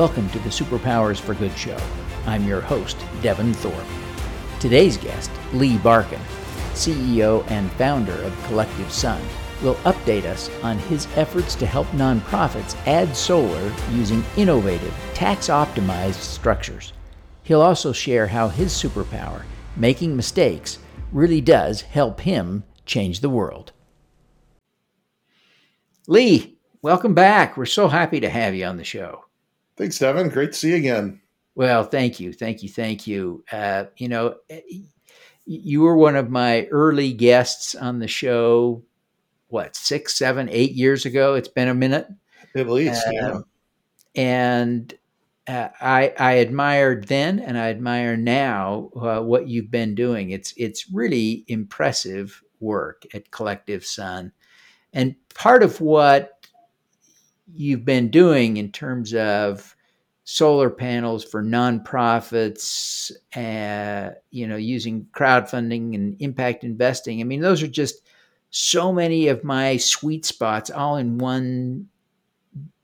Welcome to the Superpowers for Good show. I'm your host, Devin Thorpe. Today's guest, Lee Barkin, CEO and founder of Collective Sun, will update us on his efforts to help nonprofits add solar using innovative, tax optimized structures. He'll also share how his superpower, making mistakes, really does help him change the world. Lee, welcome back. We're so happy to have you on the show. Thanks, Devin. Great to see you again. Well, thank you, thank you, thank you. Uh, you know, you were one of my early guests on the show. What six, seven, eight years ago? It's been a minute, at least. Uh, yeah. And uh, I, I admired then, and I admire now uh, what you've been doing. It's it's really impressive work at Collective Sun, and part of what you've been doing in terms of solar panels for nonprofits, uh, you know, using crowdfunding and impact investing. I mean, those are just so many of my sweet spots all in one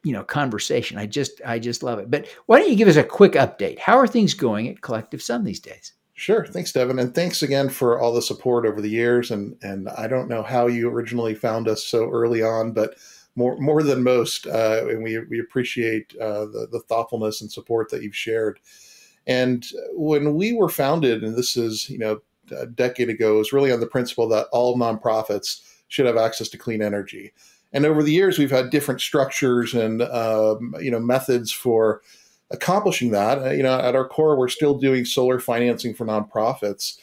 you know conversation. I just i just love it. But why don't you give us a quick update? How are things going at collective sun these days? Sure. Thanks devin and thanks again for all the support over the years. And and i don't know how you originally found us so early on but more more than most, uh, and we we appreciate uh, the the thoughtfulness and support that you've shared. And when we were founded, and this is you know a decade ago, it was really on the principle that all nonprofits should have access to clean energy. And over the years, we've had different structures and um, you know methods for accomplishing that. Uh, you know, at our core, we're still doing solar financing for nonprofits.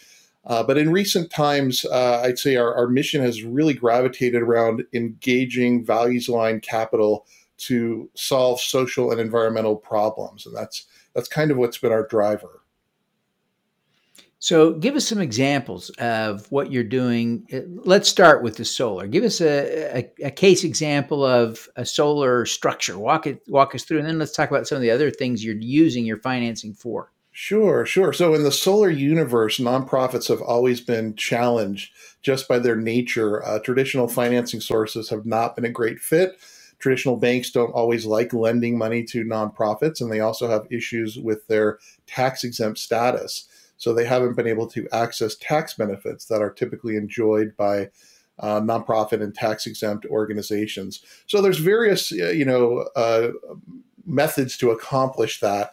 Uh, but in recent times, uh, I'd say our, our mission has really gravitated around engaging values aligned capital to solve social and environmental problems. And that's, that's kind of what's been our driver. So, give us some examples of what you're doing. Uh, let's start with the solar. Give us a, a, a, case example of a solar structure. Walk it, walk us through, and then let's talk about some of the other things you're using your financing for. Sure, sure. So in the solar universe, nonprofits have always been challenged just by their nature. Uh, traditional financing sources have not been a great fit. Traditional banks don't always like lending money to nonprofits, and they also have issues with their tax exempt status. So they haven't been able to access tax benefits that are typically enjoyed by uh, nonprofit and tax exempt organizations. So there's various, you know, uh, methods to accomplish that.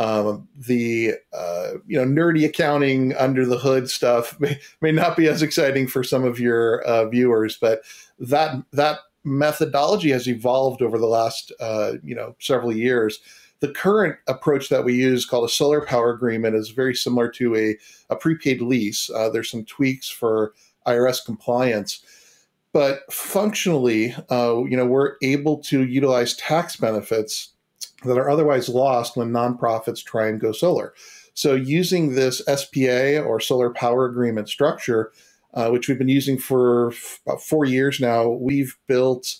Um, the uh, you know nerdy accounting under the hood stuff may, may not be as exciting for some of your uh, viewers, but that that methodology has evolved over the last uh, you know several years. The current approach that we use, called a solar power agreement, is very similar to a, a prepaid lease. Uh, there's some tweaks for IRS compliance, but functionally, uh, you know, we're able to utilize tax benefits that are otherwise lost when nonprofits try and go solar. So, using this SPA or solar power agreement structure, uh, which we've been using for f- about four years now, we've built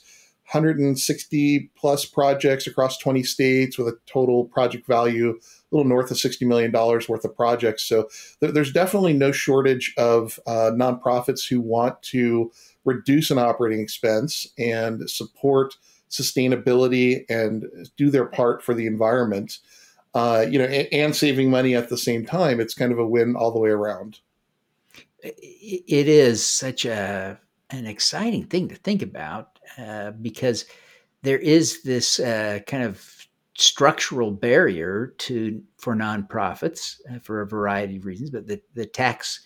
160 plus projects across 20 states with a total project value a little north of $60 million worth of projects. So, th- there's definitely no shortage of uh, nonprofits who want to reduce an operating expense and support sustainability and do their part for the environment, uh, you know, and, and, saving money at the same time. It's kind of a win all the way around. It is such a an exciting thing to think about uh, because there is this uh, kind of structural barrier to for nonprofits uh, for a variety of reasons, but the, the tax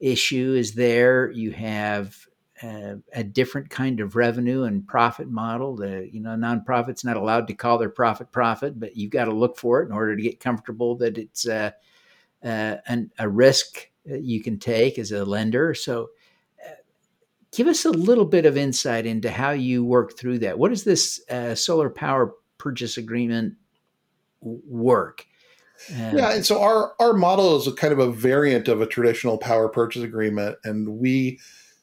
issue is there. You have a different kind of revenue and profit model. The you know nonprofits not allowed to call their profit profit, but you've got to look for it in order to get comfortable that it's uh, uh, an, a risk you can take as a lender. So, uh, give us a little bit of insight into how you work through that. What does this uh, solar power purchase agreement work? yeah, and so our our model is a kind of a variant of a traditional power purchase agreement, and we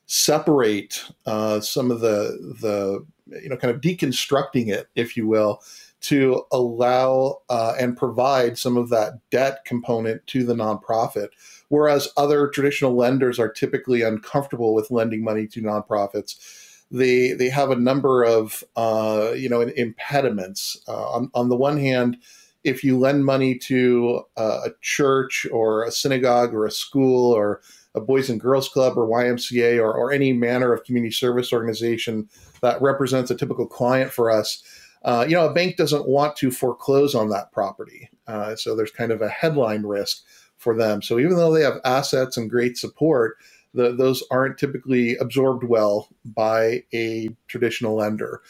separate uh, some of the the you know kind of deconstructing it, if you will, to allow uh, and provide some of that debt component to the nonprofit. Whereas other traditional lenders are typically uncomfortable with lending money to nonprofits. They they have a number of uh, you know impediments. Uh, on on the one hand, if you lend money to a church or a synagogue or a school or a Boys and Girls Club or YMCA or, or any manner of community service organization that represents a typical client for us, uh, you know, a bank doesn't want to foreclose on that property. Uh, so there's kind of a headline risk for them. So even though they have assets and great support, the, those aren't typically absorbed well by a traditional lender.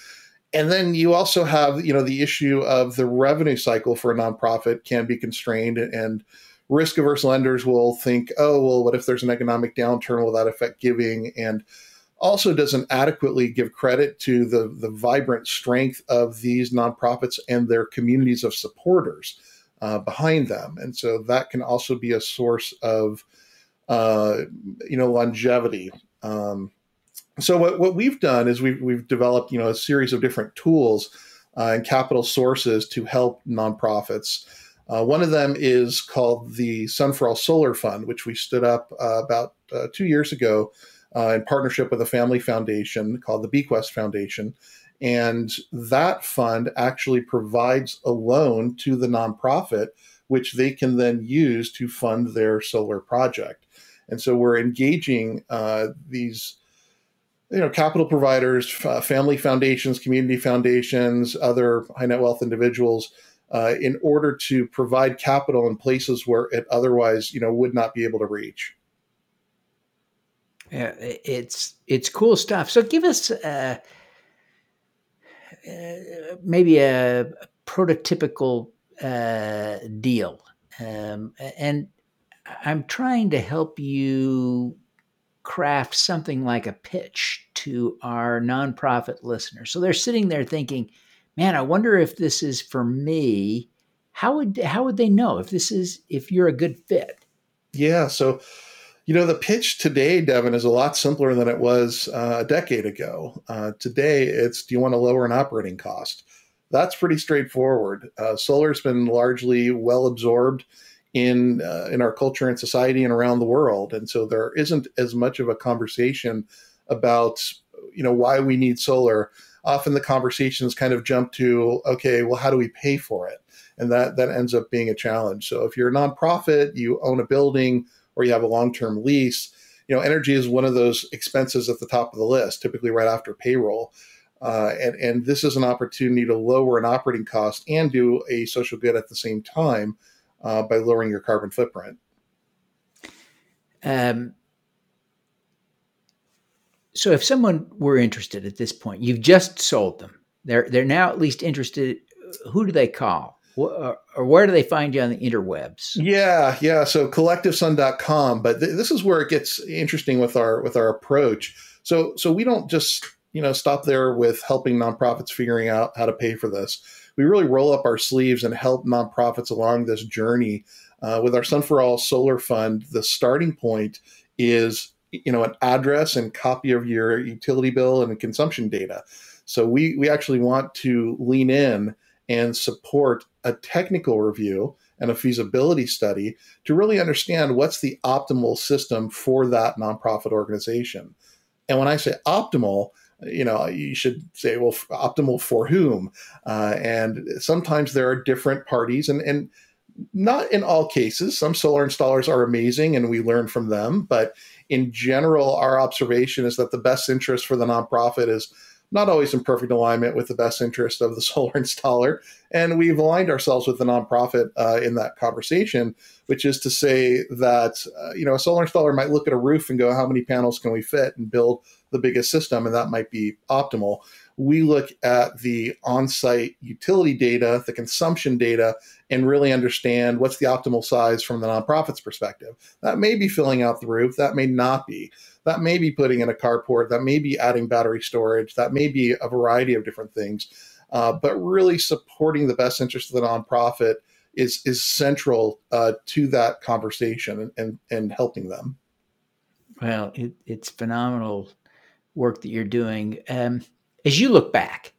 And then you also have, you know, the issue of the revenue cycle for a nonprofit can be constrained and risk averse lenders will think, oh, well, what if there's an economic downturn? Will that affect giving? And also doesn't adequately give credit to the, the vibrant strength of these nonprofits and their communities of supporters uh, behind them. And so that can also be a source of, uh, you know, longevity. Um, so what, what we've done is we've, we've developed, you know, a series of different tools uh, and capital sources to help nonprofits. Uh, one of them is called the Sun for All Solar Fund, which we stood up uh, about uh, two years ago uh, in partnership with a family foundation called the Bequest Foundation. And that fund actually provides a loan to the nonprofit, which they can then use to fund their solar project. And so we're engaging uh, these you know capital providers uh, family foundations community foundations other high net wealth individuals uh, in order to provide capital in places where it otherwise you know would not be able to reach. Yeah it's it's cool stuff. So give us uh, uh maybe a, prototypical uh, deal. Um, and i'm trying to help you craft something like a pitch to our nonprofit listeners. So they're sitting there thinking, "Man, I wonder if this is for me." How would how would they know if this is if you're a good fit? Yeah, so you know the pitch today, Devin, is a lot simpler than it was uh, a decade ago. Uh, today, it's do you want to lower an operating cost? That's pretty straightforward. Uh, solar's been largely well absorbed in uh, in our culture and society and around the world and so there isn't as much of a conversation about you know why we need solar often the conversations kind of jump to okay well how do we pay for it? And that that ends up being a challenge. So if you're a nonprofit you own a building or you have a long-term lease you know energy is one of those expenses at the top of the list typically right after payroll. Uh, and, and this is an opportunity to lower an operating cost and do a social good at the same time uh, by lowering your carbon footprint. Um, so, if someone were interested at this point, you've just sold them. They're they're now at least interested. Who do they call? Or, or where do they find you on the interwebs? Yeah, yeah. So collectivesun.com, but th- this is where it gets interesting with our with our approach. So so we don't just you know stop there with helping nonprofits figuring out how to pay for this we really roll up our sleeves and help nonprofits along this journey. Uh, with our Sun for All Solar Fund, the starting point is you know an address and copy of your utility bill and consumption data. So we we actually want to lean in and support a technical review and a feasibility study to really understand what's the optimal system for that nonprofit organization. And when I say optimal, you know you should say well optimal for whom uh, and sometimes there are different parties and and not in all cases some solar installers are amazing and we learn from them but in general our observation is that the best interest for the nonprofit is not always in perfect alignment with the best interest of the solar installer. And we've aligned ourselves with the nonprofit uh, in that conversation, which is to say that uh, you know a solar installer might look at a roof and go, "How many panels can we fit?" and build the biggest system, and that might be optimal. We look at the on-site utility data, the consumption data, and really understand what's the optimal size from the nonprofit's perspective. That may be filling out the roof, that may not be that may be putting in a carport, that may be adding battery storage, that may be a variety of different things. Uh, but really supporting the best interest of the nonprofit is is central uh, to that conversation and, and, and helping them. Well, it, it's phenomenal work that you're doing. Um, as you look back,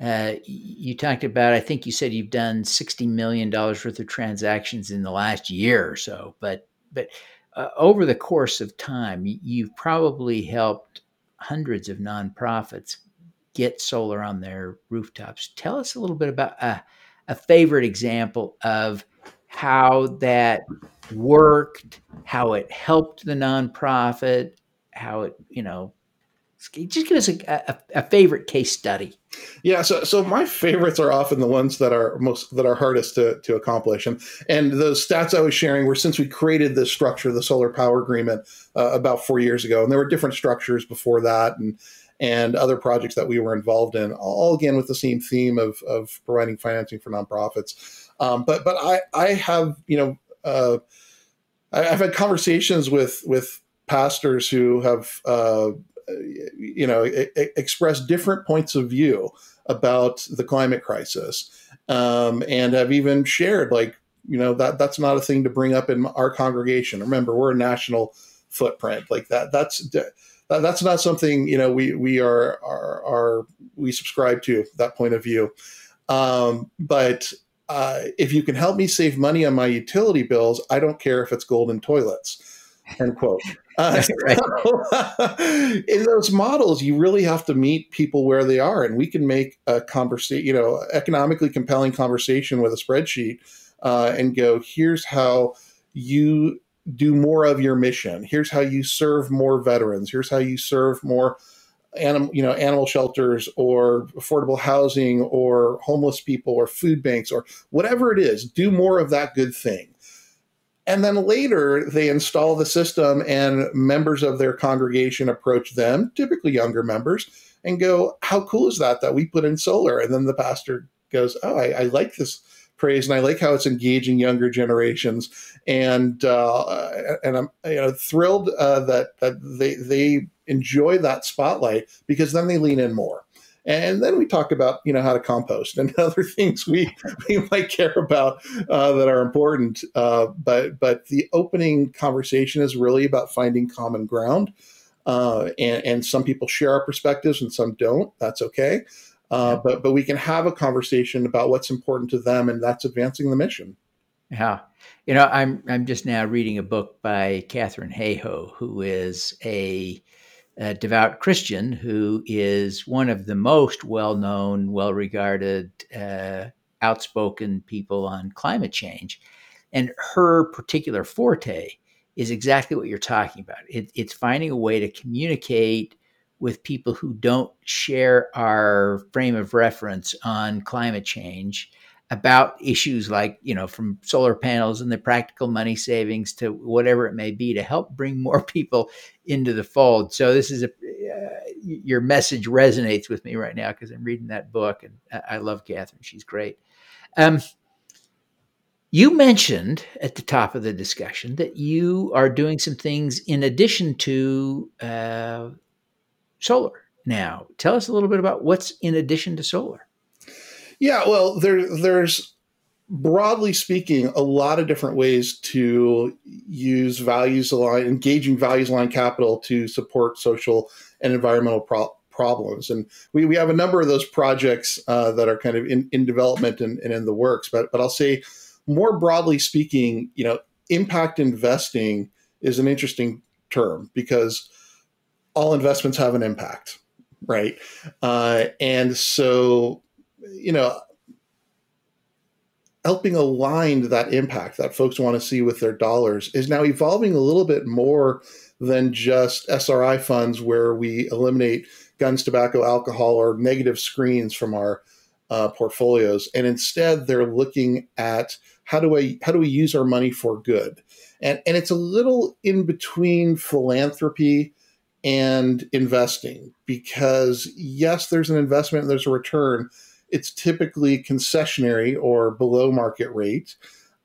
uh, you talked about, I think you said you've done $60 million worth of transactions in the last year or so, but, but uh, over the course of time, you've probably helped hundreds of nonprofits get solar on their rooftops. Tell us a little bit about uh, a favorite example of how that worked, how it helped the nonprofit, how it, you know, just give us a, a, a, favorite case study. Yeah, so so my favorites are often the ones that are most that are hardest to, to accomplish, and and the stats I was sharing were since we created this structure, the solar power agreement, uh, about four years ago, and there were different structures before that, and and other projects that we were involved in, all again with the same theme of of providing financing for nonprofits. Um, but but I I have you know uh, I've had conversations with with pastors who have uh, you know expressed different points of view about the climate crisis um, and have even shared like you know that that's not a thing to bring up in our congregation. Remember we're a national footprint. Like that that's that's not something you know we we are are, are we subscribe to that point of view. Um, but uh, if you can help me save money on my utility bills i don't care if it's golden toilets end quote uh, in those models, you really have to meet people where they are, and we can make a conversation, you know, economically compelling conversation with a spreadsheet, uh, and go, here's how you do more of your mission. Here's how you serve more veterans. Here's how you serve more animal, you know, animal shelters or affordable housing or homeless people or food banks or whatever it is. Do more of that good thing and then later, they install the system, and members of their congregation approach them, typically younger members, and go, How cool is that that we put in solar? And then the pastor goes, Oh, I, I like this praise, and I like how it's engaging younger generations. And uh, and I'm you know thrilled uh, that that they they enjoy that spotlight because then they lean in more. And then we talk about you know how to compost and other things we we might care about uh, that are important. Uh, but but the opening conversation is really about finding common ground. Uh, and, and some people share our perspectives and some don't. That's okay. Uh, but but we can have a conversation about what's important to them, and that's advancing the mission. Yeah, you know, I'm I'm just now reading a book by Katharine Hayhoe, who is a a devout Christian who is one of the most well known, well regarded, uh, outspoken people on climate change. And her particular forte is exactly what you're talking about. It, it's finding a way to communicate with people who don't share our frame of reference on climate change about issues like you know from solar panels and the practical money savings to whatever it may be to help bring more people into the fold. So this is a uh, your message resonates with me right now because i'm reading that book and i love Katharine. She's great. Um, you mentioned at the top of the discussion that you are doing some things in addition to uh, solar. Now tell us a little bit about what's in addition to solar yeah, well, there there's broadly speaking a lot of different ways to use values aligned engaging values aligned capital to support social and environmental pro- problems. And we, we have a number of those projects uh, that are kind of in, in development and, and in the works. But but i'll say more broadly speaking you know impact investing is an interesting term because all investments have an impact right? Uh, and so you know, helping align that impact that folks want to see with their dollars is now evolving a little bit more than just SRI funds where we eliminate guns, tobacco, alcohol, or negative screens from our uh, portfolios, and instead they're looking at how do I how do we use our money for good, and and it's a little in between philanthropy and investing because yes, there's an investment and there's a return, it's typically concessionary or below market rate,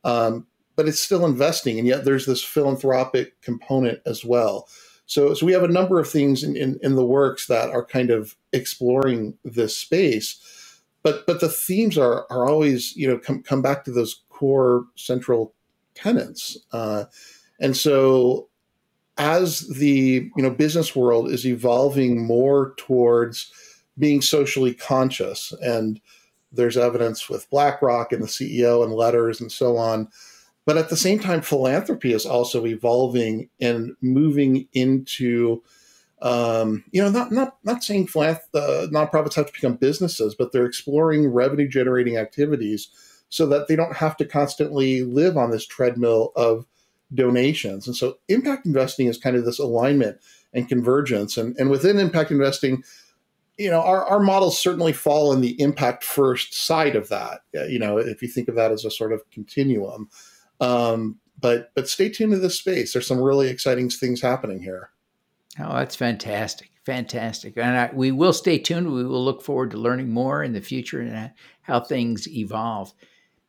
um, but it's still investing, and yet there's this philanthropic component as well. So, so we have a number of things in, in, in the works that are kind of exploring this space, but but the themes are are always you know come come back to those core central tenants, uh, and so as the you know business world is evolving more towards being socially conscious. And there's evidence with BlackRock and the CEO and letters and so on. But at the same time, philanthropy is also evolving and moving into, um, you know, not not not saying philanth- uh, nonprofits have to become businesses, but they're exploring revenue generating activities so that they don't have to constantly live on this treadmill of donations. And so impact investing is kind of this alignment and convergence. And, and within impact investing, you know, our, our models certainly fall in the impact first side of that. You know, if you think of that as a sort of continuum. Um, but but stay tuned to this space. There's some really exciting things happening here. Oh, that's fantastic. Fantastic. And I, we will stay tuned. We will look forward to learning more in the future and how things evolve.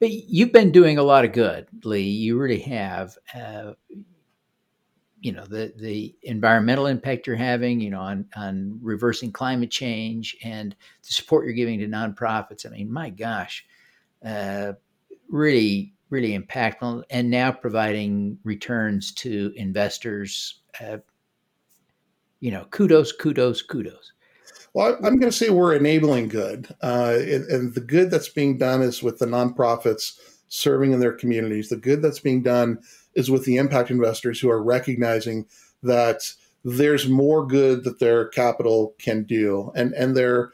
But you've been doing a lot of good, Lee. You really have. Uh, you know the the environmental impact you're having, you know, on on reversing climate change and the support you're giving to nonprofits. I mean, my gosh, uh, really really impactful, and now providing returns to investors. Uh, you know, kudos, kudos, kudos. Well, I'm going to say we're enabling good, uh, and, and, the good that's being done is with the nonprofits serving in their communities. The good that's being done is with the impact investors who are recognizing that there's more good that their capital can do, and and there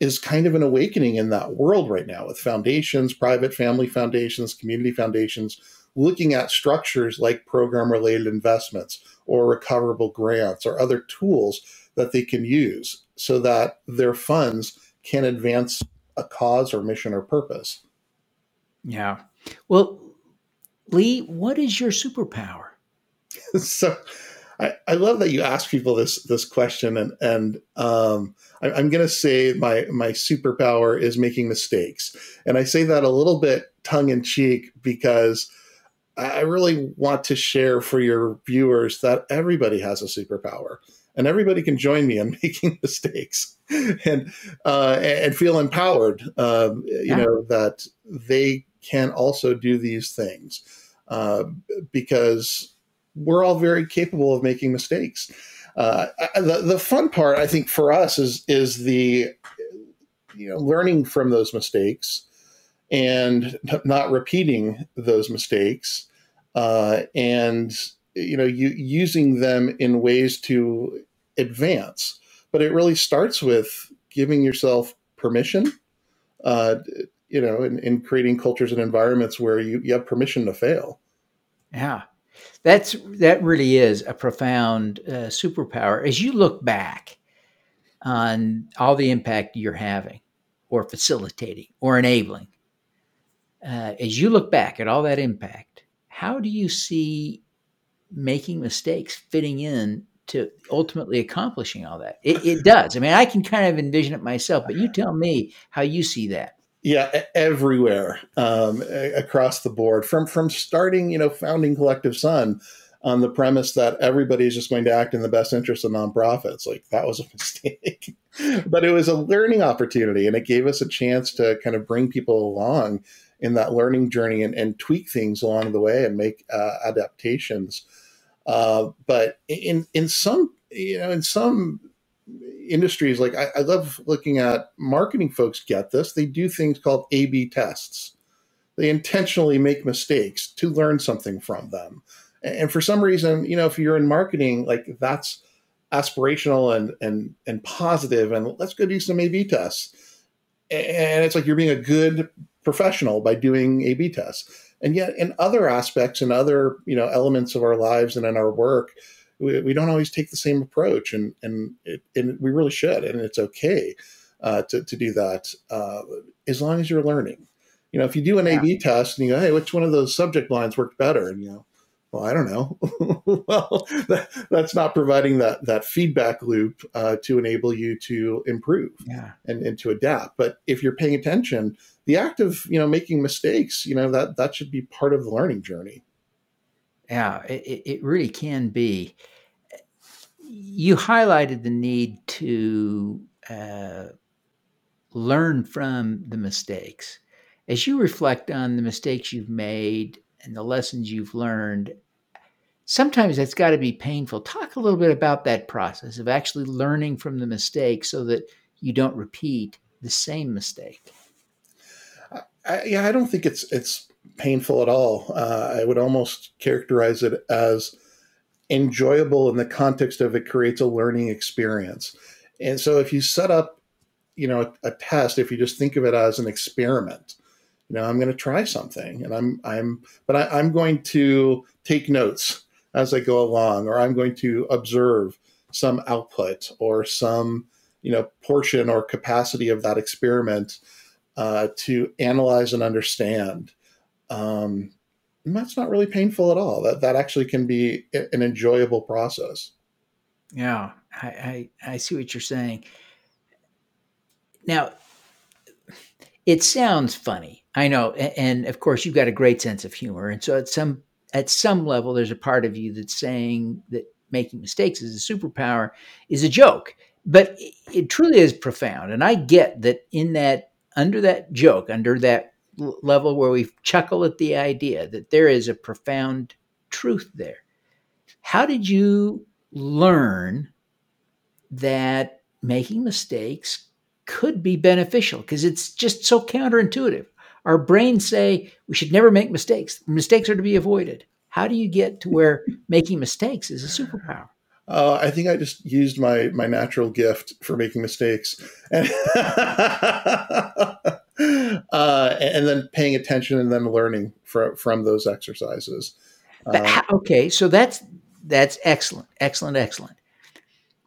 is kind of an awakening in that world right now with foundations, private family foundations, community foundations, looking at structures like program related investments or recoverable grants or other tools that they can use so that their funds can advance a cause or mission or purpose. Yeah. Well, Lee, what is your superpower? so I, I love that you ask people this this question and and um, I, I'm going to say my my superpower is making mistakes and I say that a little bit tongue in cheek because I really want to share for your viewers that everybody has a superpower and everybody can join me in making mistakes and uh, and feel empowered. Um, you yeah. know that they can also do these things uh, because we're all very capable of making mistakes. Uh, the the fun part, I think, for us is is the you know learning from those mistakes and not repeating those mistakes uh, and you know you, using them in ways to advance but it really starts with giving yourself permission uh, you know in, in creating cultures and environments where you, you have permission to fail yeah that's that really is a profound uh, superpower as you look back on all the impact you're having or facilitating or enabling uh, as you look back at all that impact how do you see making mistakes fitting in to ultimately accomplishing all that? It, it does. I mean, I can kind of envision it myself, but you tell me how you see that. Yeah, everywhere um, across the board, from from starting, you know, founding Collective sun on the premise that everybody is just going to act in the best interest of nonprofits. Like that was a mistake, but it was a learning opportunity, and it gave us a chance to kind of bring people along in that learning journey and, and tweak things along the way and make uh, adaptations. Uh, but in in some you know in some industries, like I, I love looking at marketing folks get this. They do things called A/B tests. They intentionally make mistakes to learn something from them. And for some reason, you know, if you're in marketing, like that's aspirational and and and positive, and let's go do some A/B tests. And it's like you're being a good professional by doing A/B tests. And yet, in other aspects and other you know elements of our lives and in our work, we, we don't always take the same approach, and and, it, and we really should, and it's okay uh, to to do that uh, as long as you're learning. You know, if you do an yeah. A/B test and you go, "Hey, which one of those subject lines worked better?" and you know, well, I don't know. well, that, that's not providing that that feedback loop uh, to enable you to improve yeah. and, and to adapt. But if you're paying attention, the act of you know making mistakes, you know that that should be part of the learning journey. Yeah, it, it really can be. You highlighted the need to uh, learn from the mistakes. As you reflect on the mistakes you've made and the lessons you've learned, sometimes that's got to be painful. Talk a little bit about that process of actually learning from the mistake so that you don't repeat the same mistake. I, yeah, I don't think it's it's painful at all. Uh, I would almost characterize it as enjoyable in the context of it creates a learning experience. And so, if you set up, you know, a, a test, if you just think of it as an experiment, you know, I'm going to try something, and I'm I'm, but I, I'm going to take notes as I go along, or I'm going to observe some output or some you know portion or capacity of that experiment uh, to analyze and understand. Um, that's not really painful at all. That that actually can be an enjoyable process. Yeah, I, I, I see what you're saying. Now, it sounds funny, I know, and, of course you've got a great sense of humor, and so at some at some level, there's a part of you that's saying that making mistakes is a superpower is a joke, but it truly is profound, and I get that in that under that joke, under that level where we chuckle at the idea that there is a profound truth there. How did you learn that making mistakes could be beneficial? Because it's just so counterintuitive. Our brains say we should never make mistakes. Mistakes are to be avoided. How do you get to where making mistakes is a superpower? Uh, I think I just used my my natural gift for making mistakes, and uh, and then paying attention and then learning from from those exercises. Uh, okay, so that's that's excellent, excellent, excellent.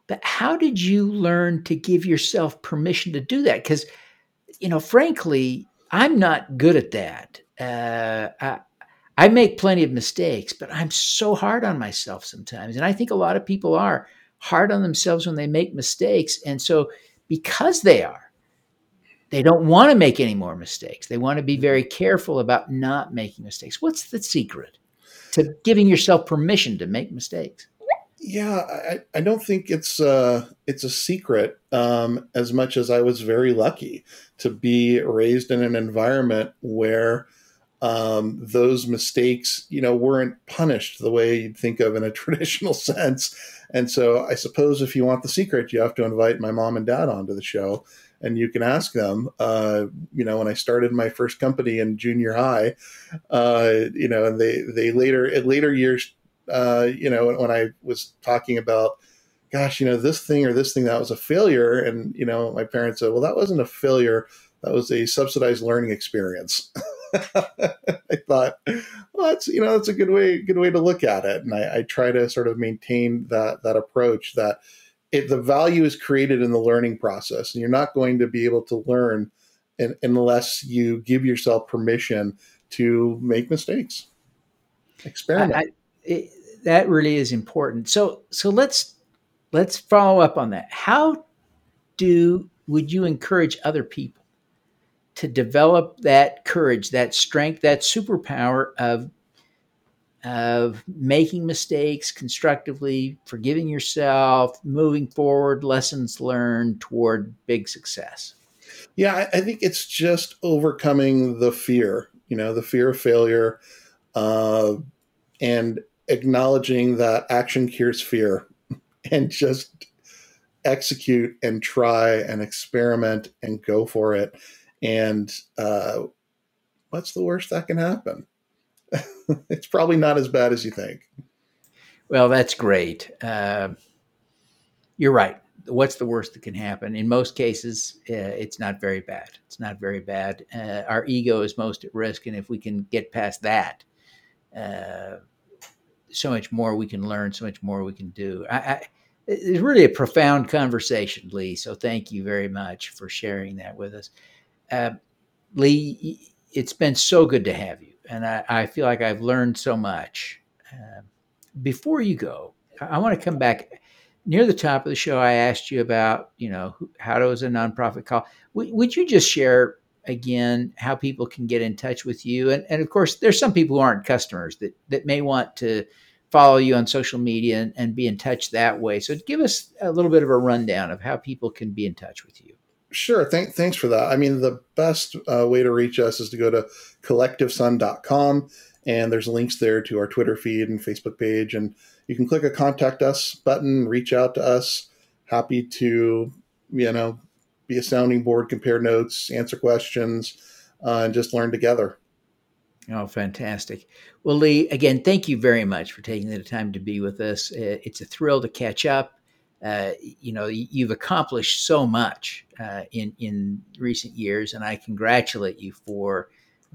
But how did you learn to give yourself permission to do that? Because, you know, frankly, I'm not good at that. Uh, I, I make plenty of mistakes, but I'm so hard on myself sometimes. And I think a lot of people are hard on themselves when they make mistakes. And so, because they are, they don't want to make any more mistakes. They want to be very careful about not making mistakes. What's the secret to giving yourself permission to make mistakes? Yeah, I, I don't think it's uh, it's a secret um, as much as I was very lucky to be raised in an environment where um, those mistakes, you know, weren't punished the way you'd think of in a traditional sense. And so I suppose if you want the secret, you have to invite my mom and dad onto the show and you can ask them. Uh, you know, when I started my first company in junior high, uh, you know, and they, they later, in later years, uh, you know, when I was talking about, gosh, you know, this thing or this thing that was a failure. And, you know, my parents said, well, that wasn't a failure. That was a subsidized learning experience. I thought, well, that's you know that's a good way good way to look at it, and I, I try to sort of maintain that that approach that it, the value is created in the learning process, and you're not going to be able to learn in, unless you give yourself permission to make mistakes, experiment. I, I, it, that really is important. So so let's let's follow up on that. How do would you encourage other people to develop that courage, that strength, that superpower of of making mistakes constructively, forgiving yourself, moving forward, lessons learned toward big success? Yeah, I, think it's just overcoming the fear, you know, the fear of failure, uh, and acknowledging that action cures fear and just execute and try and experiment and go for it and uh, what's the worst that can happen? it's probably not as bad as you think. Well, that's great. Uh, you're right. What's the worst that can happen? In most cases, uh, it's not very bad. It's not very bad. Uh, our ego is most at risk, and if we can get past that, uh, so much more we can learn, so much more we can do. I, I, it's really a profound conversation, Lee. So thank you very much for sharing that with us. Uh, Lee, it's been so good to have you, and I, I feel like I've learned so much. Uh, before you go, I want to come back near the top of the show. I asked you about, you know, how does a nonprofit call? W- would you just share again how people can get in touch with you? And, and of course, there's some people who aren't customers that that may want to follow you on social media and, and be in touch that way. So give us a little bit of a rundown of how people can be in touch with you. Sure. Thank, thanks for that. I mean, the best uh, way to reach us is to go to collectivesun.com, and there's links there to our Twitter feed and Facebook page. And you can click a contact us button, reach out to us. Happy to, you know, be a sounding board, compare notes, answer questions, uh, and just learn together. Oh, fantastic. Well, Lee, again, thank you very much for taking the time to be with us. Uh, it's a thrill to catch up uh, you know you've accomplished so much uh, in in recent years, and I congratulate you for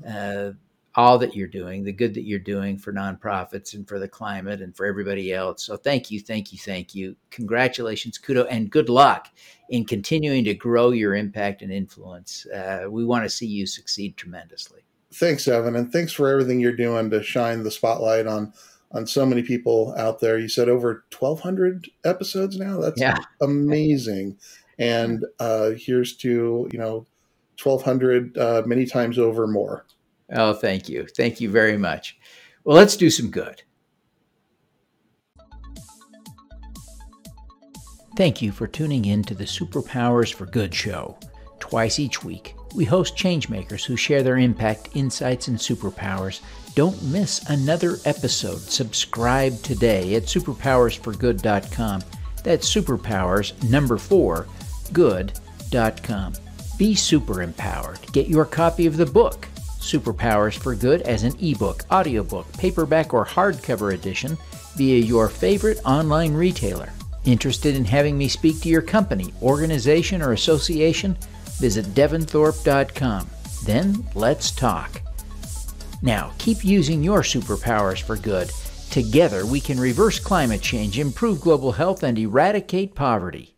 uh, all that you're doing, the good that you're doing for nonprofits and for the climate and for everybody else. So thank you, thank you, thank you. Congratulations, kudo, and good luck in continuing to grow your impact and influence. Uh, we want to see you succeed tremendously. Thanks, Evan, and thanks for everything you're doing to shine the spotlight on on so many people out there. You said over 1,200 episodes now. That's yeah. amazing. And uh, here's to you know 1,200 uh, many times over more. Oh, thank you. Thank you very much. Well, let's do some good. Thank you for tuning in to the Superpowers for Good show. Twice each week, we host changemakers who share their impact, insights, and superpowers. Don't miss another episode. Subscribe today at superpowersforgood.com. That's superpowers number four, good.com. Be super empowered. Get your copy of the book Superpowers for Good as an ebook, audiobook, paperback, or hardcover edition via your favorite online retailer. Interested in having me speak to your company, organization, or association? Visit devinthorpe.com. Then let's talk. Now, keep using your superpowers for good. Together, we can reverse climate change, improve global health, and eradicate poverty.